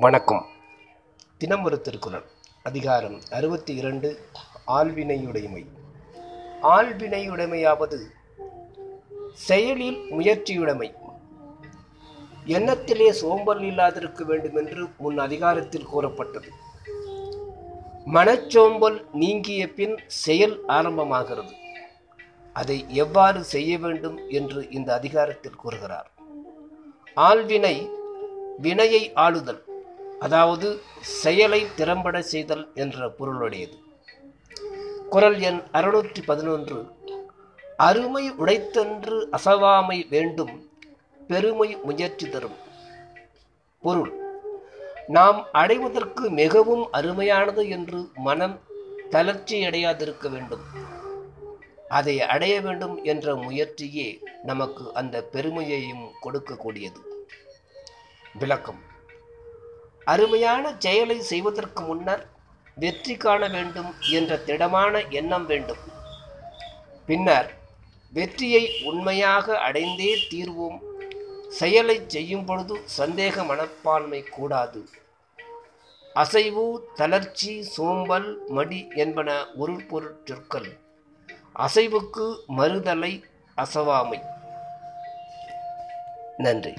வணக்கம். தினம் ஒரு திருக்குறள். அதிகாரம் அறுபத்தி இரண்டு ஆழ்வினையுடைமை ஆள்வினையுடைமையாவது செயலில் முயற்சியுடைமை. எண்ணத்திலே சோம்பல் இல்லாதிருக்க வேண்டும் என்று முன் அதிகாரத்தில் கூறப்பட்டது. மனச்சோம்பல் நீங்கிய பின் செயல் ஆரம்பமாகிறது. அதை எவ்வாறு செய்ய வேண்டும் என்று இந்த அதிகாரத்தில் கூறுகிறார். ஆள்வினை வினையை ஆளுதல். அதாவது செயலை திறம்பட செய்தல் என்ற பொருளுடையது. குரல் எண் அறுநூற்றி பதினொன்று. அருமை உடைத்தென்று அசவாமை வேண்டும் பெருமை முயற்சி தரும். பொருள் நாம் அடைவதற்கு மிகவும் அருமையானது என்று மனம் தளர்ச்சி அடையாதிருக்க வேண்டும். அதை அடைய வேண்டும் என்ற முயற்சியே நமக்கு அந்த பெருமையையும் கொடுக்கக்கூடியது. விளக்கம் அருமையான செயலை செய்வதற்கு முன்னர் வெற்றி காண வேண்டும் என்ற திடமான எண்ணம் வேண்டும். பின்னர் வெற்றியை உண்மையாக அடைந்தே தீர்வோம். செயலை செய்யும் பொழுது சந்தேக மனப்பான்மை கூடாது. அசைவு தளர்ச்சி சோம்பல் மடி என்பன ஒரு பொருட்சொற்கள் அசைவுக்கு மறுதலை அசவாமை. நன்றி.